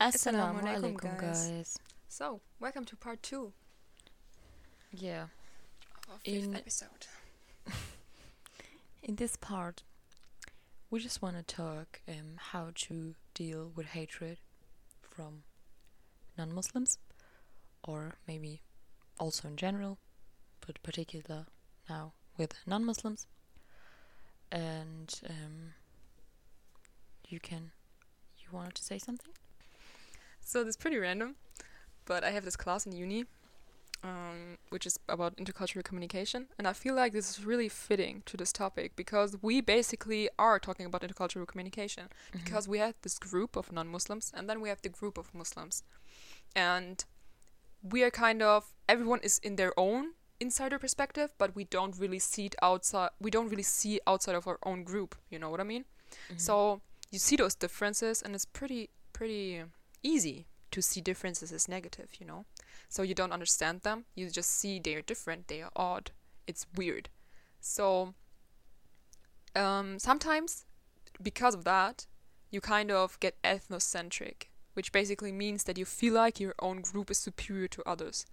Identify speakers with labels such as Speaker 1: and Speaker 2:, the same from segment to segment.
Speaker 1: Assalamu
Speaker 2: alaikum, guys.
Speaker 1: guys.
Speaker 2: So, welcome to part two
Speaker 1: Yeah.
Speaker 2: of our fifth
Speaker 1: In-
Speaker 2: episode.
Speaker 1: In this part, we just want to talk um, how to deal with hatred from non Muslims, or maybe also in general, but particular now with non Muslims. And um, you can. You wanted to say something?
Speaker 2: So, this is pretty random, but I have this class in uni, um, which is about intercultural communication, and I feel like this is really fitting to this topic because we basically are talking about intercultural communication because we have this group of non-Muslims and then we have the group of Muslims, and we are kind of everyone is in their own insider perspective, but we don't really see it outside. We don't really see outside of our own group. You know what I mean?
Speaker 1: Mhm.
Speaker 2: So you see those differences, and it's pretty pretty easy to see differences as negative. You know, so you don't understand them. You just see they are different. They are odd. It's weird. So um, sometimes because of that, you kind of get ethnocentric, which basically means that you feel like your own group is superior to others.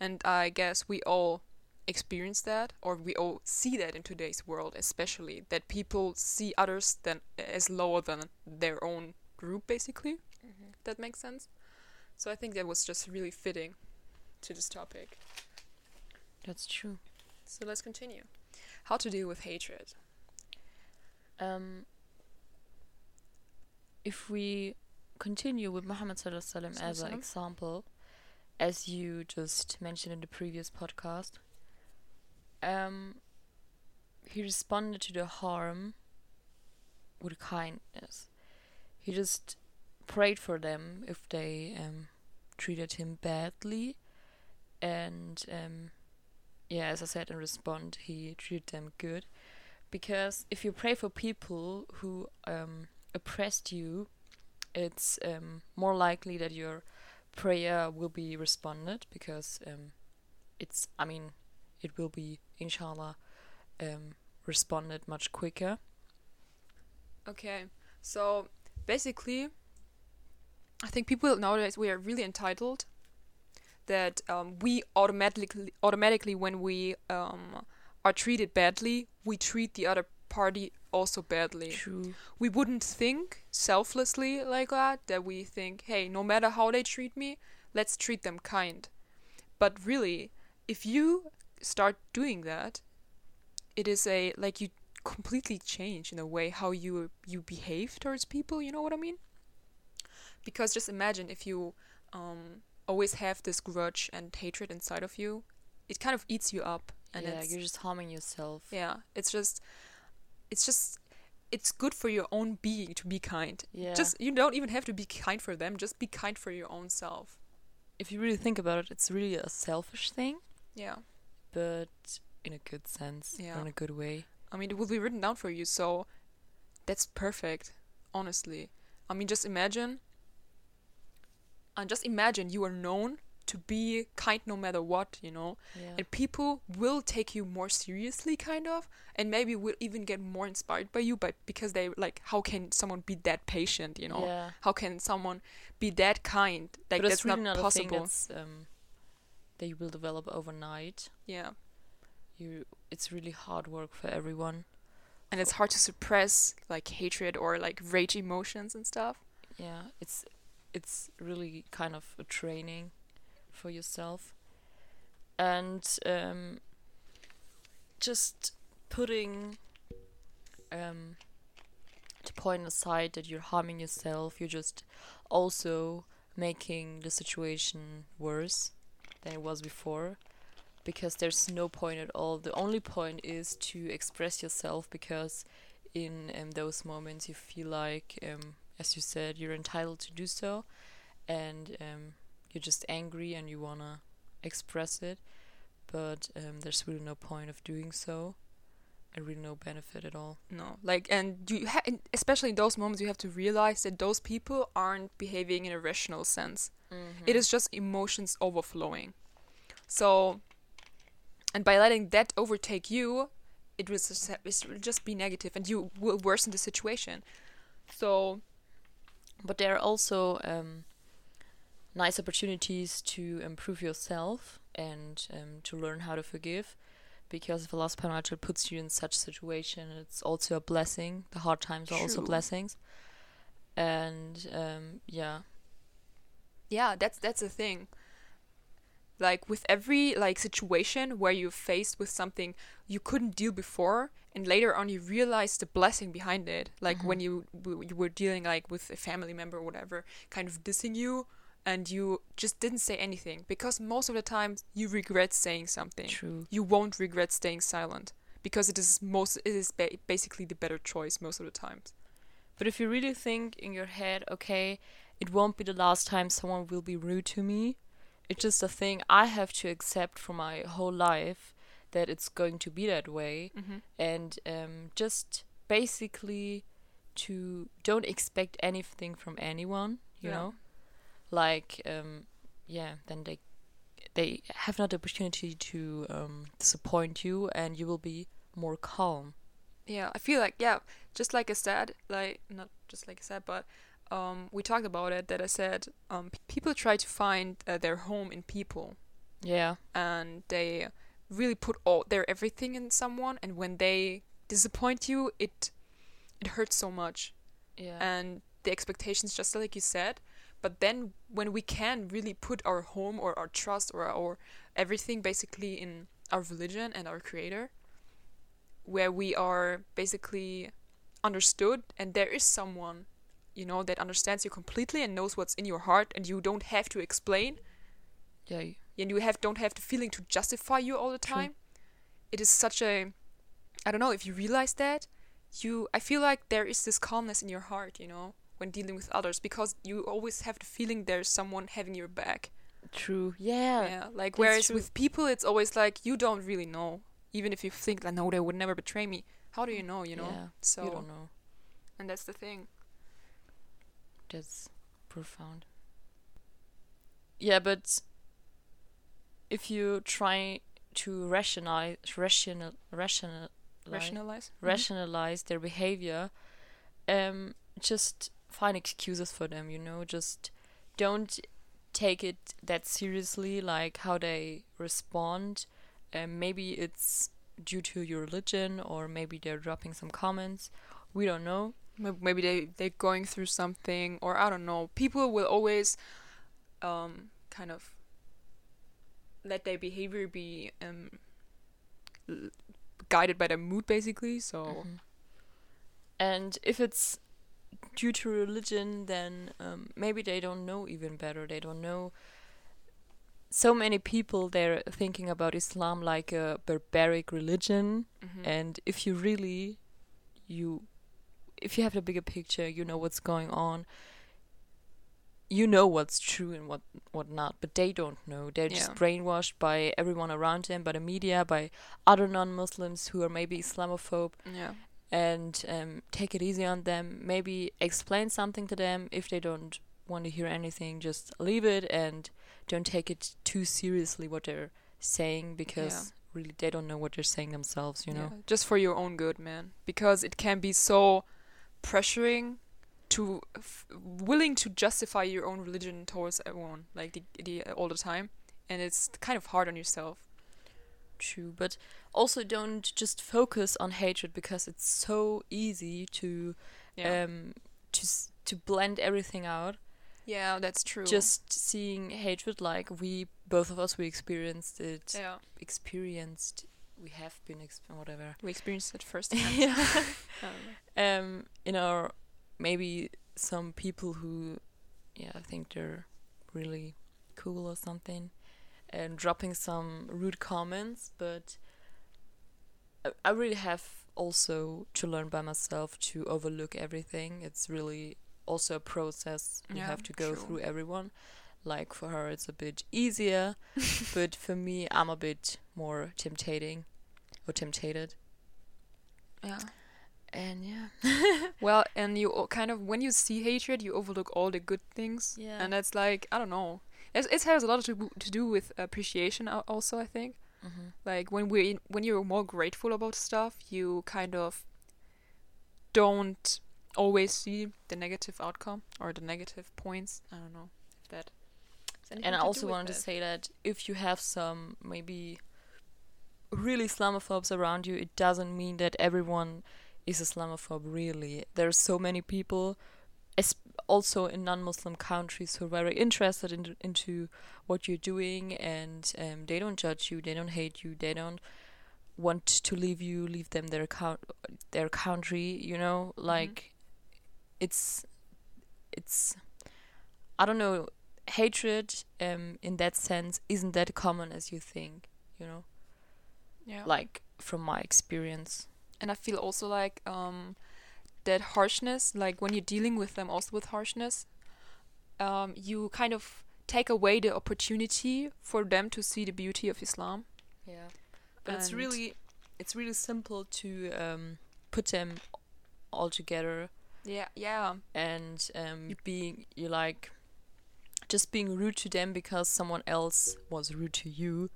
Speaker 2: And I guess we all experience that, or we all see that in today's world, especially that people see others than as lower than their own group, basically. If that makes sense. So I think that was just really fitting to this topic.
Speaker 1: That's true.
Speaker 2: So let's continue. How to deal with hatred.
Speaker 1: Um, if we continue with Muhammad Sallallahu Alaihi Wasallam as an example, as you just mentioned in the previous podcast, um, he responded to the harm with kindness. He just prayed for them if they um, treated him badly, and um, yeah, as I said, in response, he treated them good. Because if you pray for people who um, oppressed you, it's um, more likely that your prayer will be responded because um, it's, I mean, it will be, inshallah, um, responded much quicker.
Speaker 2: Okay, so basically, I think people nowadays we are really entitled that um, we automatically automatically when we um, are treated badly, we treat the other party also badly.
Speaker 1: True.
Speaker 2: We wouldn't think selflessly like that. That we think, hey, no matter how they treat me, let's treat them kind. But really, if you start doing that, it is a like you completely change in a way how you you behave towards people. You know what I mean? Because just imagine if you um, always have this grudge and hatred inside of you, it kind of eats you up, and
Speaker 1: yeah, you're just harming yourself.
Speaker 2: yeah, it's just, it's just, it's good for your own being to be kind.
Speaker 1: Yeah.
Speaker 2: Just you don't even have to be kind for them. Just be kind for your own self.
Speaker 1: if you really think about it, it's really a selfish thing,
Speaker 2: Yeah.
Speaker 1: but in a good sense,
Speaker 2: Yeah.
Speaker 1: in a good way.
Speaker 2: I mean, it will be written down for you, so that's perfect. Honestly, I mean, just imagine. And just imagine you are known to be kind no matter what, you know.
Speaker 1: Yeah.
Speaker 2: and people will take you more seriously kind of and maybe will even get more inspired by you but because they like how can someone be that patient you know
Speaker 1: Yeah.
Speaker 2: how can someone be that kind like
Speaker 1: but
Speaker 2: that's
Speaker 1: really
Speaker 2: not
Speaker 1: not a thing
Speaker 2: possible
Speaker 1: that's um, that you will develop overnight.
Speaker 2: yeah
Speaker 1: You, it's really hard work for everyone.
Speaker 2: and it's hard to suppress like hatred or like rage emotions and stuff
Speaker 1: Yeah, it's it's really kind of a training for yourself, and um, just putting um, the point aside that you're harming yourself, you're just also making the situation worse than it was before because there's no point at all. The only point is to express yourself because in um, those moments you feel like, um, as you said, you're entitled to do so, and um, you're just angry and you wanna express it, but um, there's really no point of doing so, and really no benefit at all.
Speaker 2: no like and you ha- and especially in those moments you have to realize that those people aren't behaving in a rational sense It is just emotions overflowing. So, and by letting that overtake you, it will just, it will just be negative and you will worsen the situation. So,
Speaker 1: But there are also um, nice opportunities to improve yourself and um, to learn how to forgive. Because if Allah subhanahu wa puts you in such situation, it's also a blessing. The hard times are also blessings. And um, yeah,
Speaker 2: yeah that's that's the thing like with every like situation where you're faced with something you couldn't deal before and later on you realize the blessing behind it like when mm-hmm. you you were dealing like with a family member or whatever kind of dissing you and you just didn't say anything because most of the time you regret saying something.
Speaker 1: True.
Speaker 2: you won't regret staying silent because it is most it is ba- basically the better choice most of the times.
Speaker 1: But if you really think in your head, okay, it won't be the last time someone will be rude to me, it's just a thing I have to accept for my whole life that it's going to be that way,
Speaker 2: mm-hmm.
Speaker 1: and um, just basically to don't expect anything from anyone, you
Speaker 2: Yeah.
Speaker 1: know, like um, yeah, then they they have not the opportunity to um, disappoint you, and you will be more calm.
Speaker 2: yeah i feel like yeah just like i said like not just like i said but um we talked about it that i said um people try to find uh, their home in people.
Speaker 1: Yeah,
Speaker 2: and they really put all their everything in someone and when they disappoint you it it hurts so much.
Speaker 1: Yeah,
Speaker 2: and the expectations just like you said but then when we can really put our home or our trust or our everything basically in our religion and our creator where we are basically understood and there is someone you know that understands you completely and knows what's in your heart and you don't have to explain
Speaker 1: yeah.
Speaker 2: and you have don't have the feeling to justify you all the time. True. it is such a i don't know if you realize that you i feel like there is this calmness in your heart you know when dealing with others because you always have the feeling there's someone having your back
Speaker 1: True. Yeah.
Speaker 2: yeah like whereas
Speaker 1: true.
Speaker 2: with people it's always like you don't really know even if you think like no they would never betray me how do you mm, know you know
Speaker 1: Yeah,
Speaker 2: so
Speaker 1: you don't know.
Speaker 2: and that's the thing
Speaker 1: That's profound. Yeah, but if you try to rationalize, rational, rational,
Speaker 2: rationalize Mhm.
Speaker 1: rationalize their behavior, um, just find excuses for them. You know, just don't take it that seriously. Like how they respond. Um, maybe it's due to your religion, or maybe they're dropping some comments. We don't know.
Speaker 2: May- maybe they they're going through something or i don't know people will always um kind of let their behavior be um l- guided by their mood basically so
Speaker 1: Mhm. And if it's due to religion, then um, maybe they don't know even better. They don't know. So many people they're thinking about Islam like a barbaric religion,
Speaker 2: mhm.
Speaker 1: and if you really, you, if you have the bigger picture, you know what's going on. You know what's true and what what not, but they don't know. They're just brainwashed by everyone around them, by the media, by other non-Muslims who are maybe Islamophobe
Speaker 2: yeah
Speaker 1: and um, take it easy on them. Maybe explain something to them. If they don't want to hear anything, just leave it and don't take it too seriously what they're saying because really they don't know what they're saying themselves. You know.
Speaker 2: Yeah, just for your own good man because it can be so pressuring to f- willing to justify your own religion towards everyone like the, the all the time. And it's kind of hard on yourself.
Speaker 1: True, but also don't just focus on hatred because it's so easy to
Speaker 2: yeah.
Speaker 1: um to to blend everything out.
Speaker 2: yeah that's true.
Speaker 1: Just seeing hatred like we both of us we experienced it
Speaker 2: yeah.
Speaker 1: experienced we have been exp- whatever.
Speaker 2: We experienced it firsthand
Speaker 1: yeah.
Speaker 2: I don't know.
Speaker 1: um you know maybe some people who yeah i think they're really cool or something and dropping some rude comments but I, I really have also to learn by myself to overlook everything. It's really also a process you
Speaker 2: Yeah,
Speaker 1: have to go through everyone like for her it's a bit easier but for me i'm a bit more temptating or tempted
Speaker 2: yeah.
Speaker 1: And yeah.
Speaker 2: Well and you kind of when you see hatred you overlook all the good things.
Speaker 1: Yeah.
Speaker 2: and that's like i don't know. It's, it has a lot to, to do with appreciation also i think.
Speaker 1: Mm-hmm.
Speaker 2: like when we when you're more grateful about stuff you kind of don't always see the negative outcome or the negative points. I don't know if that
Speaker 1: and I also wanted to say that if you have some maybe really Islamophobes around you, it doesn't mean that everyone is Islamophobe. Really, There are so many people, also in non-Muslim countries, who are very interested in, into what you're doing, and um, they don't judge you, they don't hate you, they don't want to leave you, leave them their count, their country. You know, like it's it's I don't know hatred um in that sense isn't that common as you think you know?
Speaker 2: Yeah.
Speaker 1: like from my experience.
Speaker 2: And I feel also like um, that harshness, like when you're dealing with them, also with harshness, um, you kind of take away the opportunity for them to see the beauty of Islam.
Speaker 1: yeah. But it's really it's really simple to um put them all together.
Speaker 2: Yeah, yeah,
Speaker 1: and um being you like just being rude to them because someone else was rude to you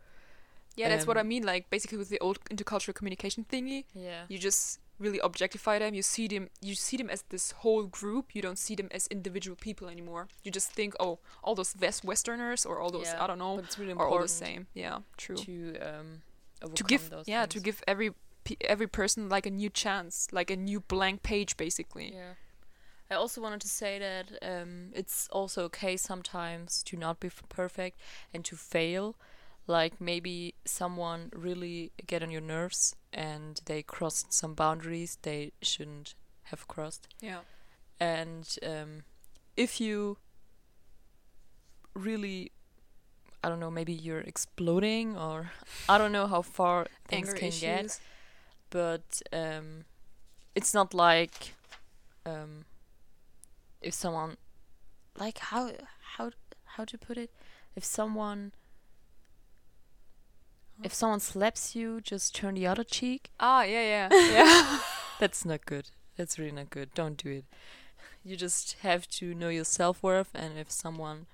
Speaker 2: yeah. That's what I
Speaker 1: Um,
Speaker 2: mean. Like basically with the old intercultural communication thingy,
Speaker 1: yeah
Speaker 2: you just really objectify them. You see them, you see them as this whole group. You don't see them as individual people anymore. You just think, oh, all those West Westerners or all those
Speaker 1: Yeah,
Speaker 2: I don't know
Speaker 1: it's really
Speaker 2: are all the same. Yeah, true.
Speaker 1: to um
Speaker 2: to give
Speaker 1: those
Speaker 2: yeah to give every every person like a new chance like a new blank page basically
Speaker 1: Yeah. I also wanted to say that um, it's also okay sometimes to not be perfect and to fail. Like maybe someone really get on your nerves and they crossed some boundaries they shouldn't have crossed.
Speaker 2: yeah
Speaker 1: And um, if you really, I don't know, maybe you're exploding or I don't know how far things
Speaker 2: anger
Speaker 1: can
Speaker 2: issues
Speaker 1: get but um, it's not like um, if someone like how how how to put it? If someone if someone slaps you just turn the other cheek.
Speaker 2: Ah yeah yeah yeah.
Speaker 1: That's not good. That's really not good. Don't do it. You just have to know your self-worth and if someone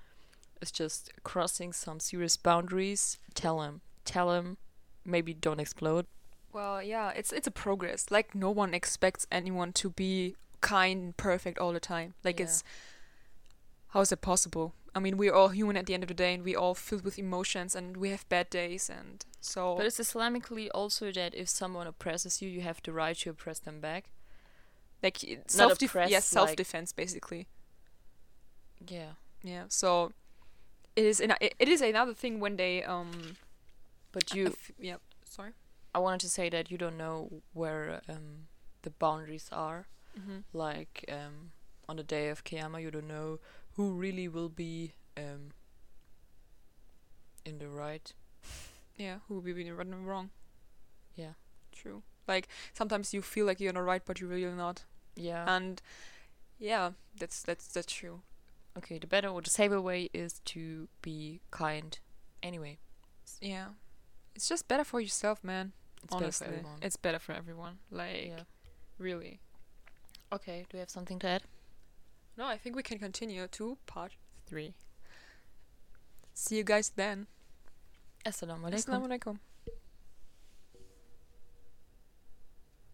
Speaker 1: is just crossing some serious boundaries tell him tell him maybe don't explode.
Speaker 2: Well yeah it's it's a progress. Like no one expects anyone to be kind and perfect all the time like
Speaker 1: Yeah.
Speaker 2: it's how is it possible i mean we're all human at the end of the day and we are all filled with emotions and we have bad days and so
Speaker 1: But it's Islamically also that if someone oppresses you, you have the right to oppress them back.
Speaker 2: like self
Speaker 1: defense,
Speaker 2: yes
Speaker 1: like-
Speaker 2: self defense basically
Speaker 1: Yeah.
Speaker 2: yeah so it is an, it is another thing when they um
Speaker 1: But you,
Speaker 2: f- yeah sorry
Speaker 1: I wanted to say that you don't know where um, the boundaries are.
Speaker 2: Mm-hmm.
Speaker 1: Like um, on the day of Qiyamah, you don't know who really will be um, in the right.
Speaker 2: yeah who will be running wrong
Speaker 1: Yeah.
Speaker 2: true like sometimes you feel like you're in the right but you're really not
Speaker 1: Yeah.
Speaker 2: and yeah that's that's that's true
Speaker 1: okay. The better or the safer way is to be kind. Anyway,
Speaker 2: yeah it's just better for yourself man
Speaker 1: it's
Speaker 2: honestly
Speaker 1: better for everyone.
Speaker 2: it's better for everyone like
Speaker 1: yeah.
Speaker 2: really
Speaker 1: Okay. Do you have something to add?
Speaker 2: no i think we can continue to part three see you guys then
Speaker 1: Assalamu alaikum.
Speaker 2: assalamu alaikum